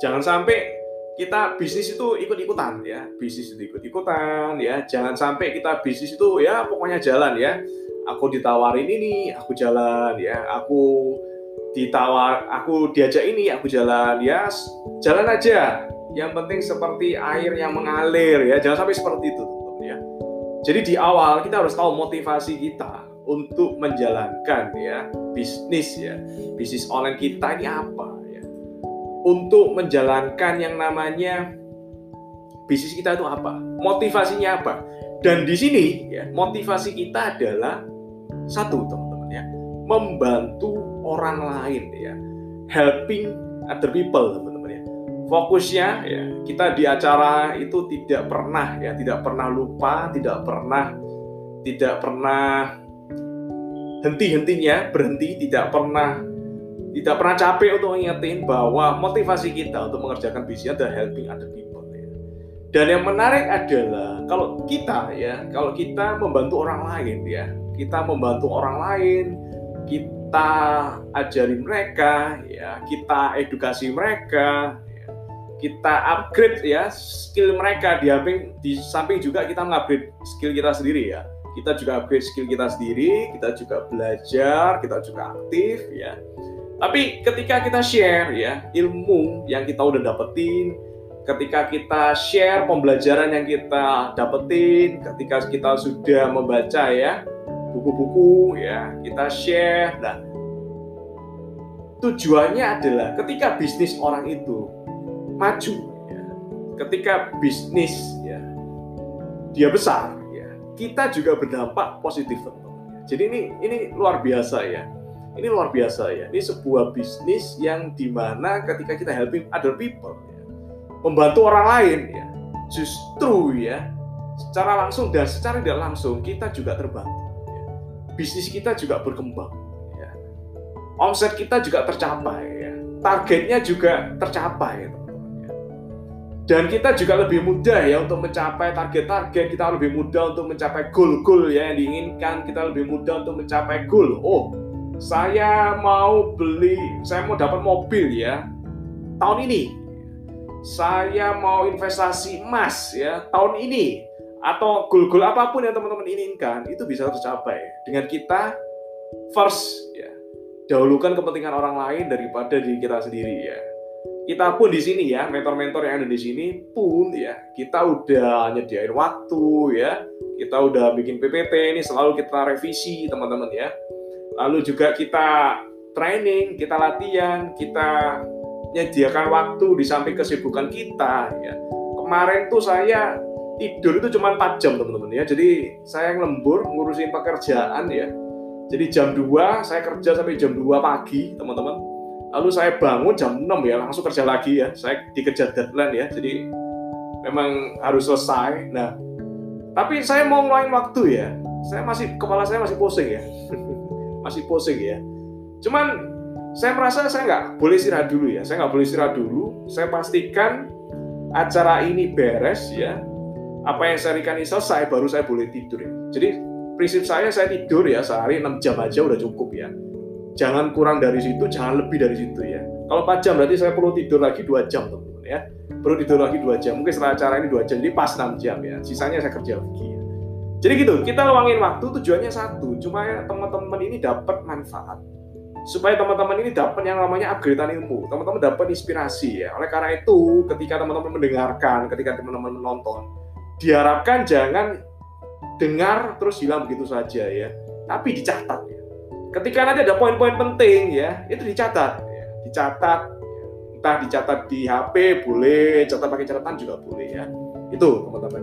Jangan sampai kita bisnis itu ikut-ikutan ya, bisnis itu ikut-ikutan ya. Jangan sampai kita bisnis itu ya pokoknya jalan ya. Aku ditawarin ini, aku jalan ya. Aku ditawar, aku diajak ini, aku jalan ya. Jalan aja. Yang penting seperti air yang mengalir ya. Jangan sampai seperti itu, ya. Jadi di awal kita harus tahu motivasi kita untuk menjalankan ya bisnis ya bisnis online kita ini apa untuk menjalankan yang namanya bisnis kita itu apa? Motivasinya apa? Dan di sini ya motivasi kita adalah satu teman-teman ya membantu orang lain ya helping other people teman-teman ya. Fokusnya ya kita di acara itu tidak pernah ya tidak pernah lupa tidak pernah tidak pernah henti-hentinya berhenti tidak pernah tidak pernah capek untuk mengingetin bahwa motivasi kita untuk mengerjakan bisnis adalah helping other people ya. Dan yang menarik adalah kalau kita ya, kalau kita membantu orang lain ya, kita membantu orang lain, kita ajari mereka ya, kita edukasi mereka, ya, kita upgrade ya skill mereka di samping di samping juga kita mengupgrade skill kita sendiri ya kita juga upgrade skill kita sendiri, kita juga belajar, kita juga aktif ya. Tapi ketika kita share ya ilmu yang kita udah dapetin, ketika kita share pembelajaran yang kita dapetin, ketika kita sudah membaca ya buku-buku ya, kita share. Nah, tujuannya adalah ketika bisnis orang itu maju ya, ketika bisnis ya dia besar kita juga berdampak positif. Jadi ini ini luar biasa ya. Ini luar biasa ya. Ini sebuah bisnis yang di mana ketika kita helping other people, ya, membantu orang lain ya, justru ya secara langsung dan secara tidak langsung kita juga terbantu. Ya. Bisnis kita juga berkembang. Ya. Omset kita juga tercapai. Ya. Targetnya juga tercapai. Ya dan kita juga lebih mudah ya untuk mencapai target-target kita lebih mudah untuk mencapai goal-goal ya yang diinginkan kita lebih mudah untuk mencapai goal oh saya mau beli saya mau dapat mobil ya. Tahun ini? Saya mau investasi emas ya tahun ini. Atau goal-goal apa pun yang teman-teman inginkan itu bisa tercapai. Dengan kita first ya. Dahulukan kepentingan orang lain daripada diri kita sendiri ya. Kita pun di sini ya, mentor-mentor yang ada di sini pun ya, kita udah nyediain waktu ya, kita udah bikin PPT ini selalu kita revisi teman-teman ya. Lalu juga kita training, kita latihan, kita menyediakan waktu di samping kesibukan kita ya. Kemarin tuh saya tidur itu cuma 4 jam teman-teman ya. Jadi saya lembur ngurusin pekerjaan ya. Jadi jam 2 saya kerja sampai jam 2 pagi teman-teman lalu saya bangun jam 6 ya langsung kerja lagi ya saya dikejar deadline ya jadi memang harus selesai nah tapi saya mau ngeluarin waktu ya saya masih kepala saya masih pusing ya masih pusing ya cuman saya merasa saya nggak boleh istirahat dulu ya saya nggak boleh istirahat dulu saya pastikan acara ini beres ya apa yang saya ini selesai baru saya boleh tidur ya jadi prinsip saya saya tidur ya sehari 6 jam aja udah cukup ya jangan kurang dari situ, jangan lebih dari situ ya. Kalau 4 jam berarti saya perlu tidur lagi 2 jam teman-teman ya. Perlu tidur lagi 2 jam. Mungkin setelah acara ini 2 jam, jadi pas 6 jam ya. Sisanya saya kerja lagi. Jadi gitu, kita luangin waktu tujuannya satu, cuma teman-teman ini dapat manfaat. Supaya teman-teman ini dapat yang namanya upgradean ilmu, teman-teman dapat inspirasi ya. Oleh karena itu, ketika teman-teman mendengarkan, ketika teman-teman menonton, diharapkan jangan dengar terus hilang begitu saja ya. Tapi dicatat ya ketika nanti ada poin-poin penting ya itu dicatat ya. dicatat entah dicatat di HP boleh catat pakai catatan juga boleh ya itu teman-teman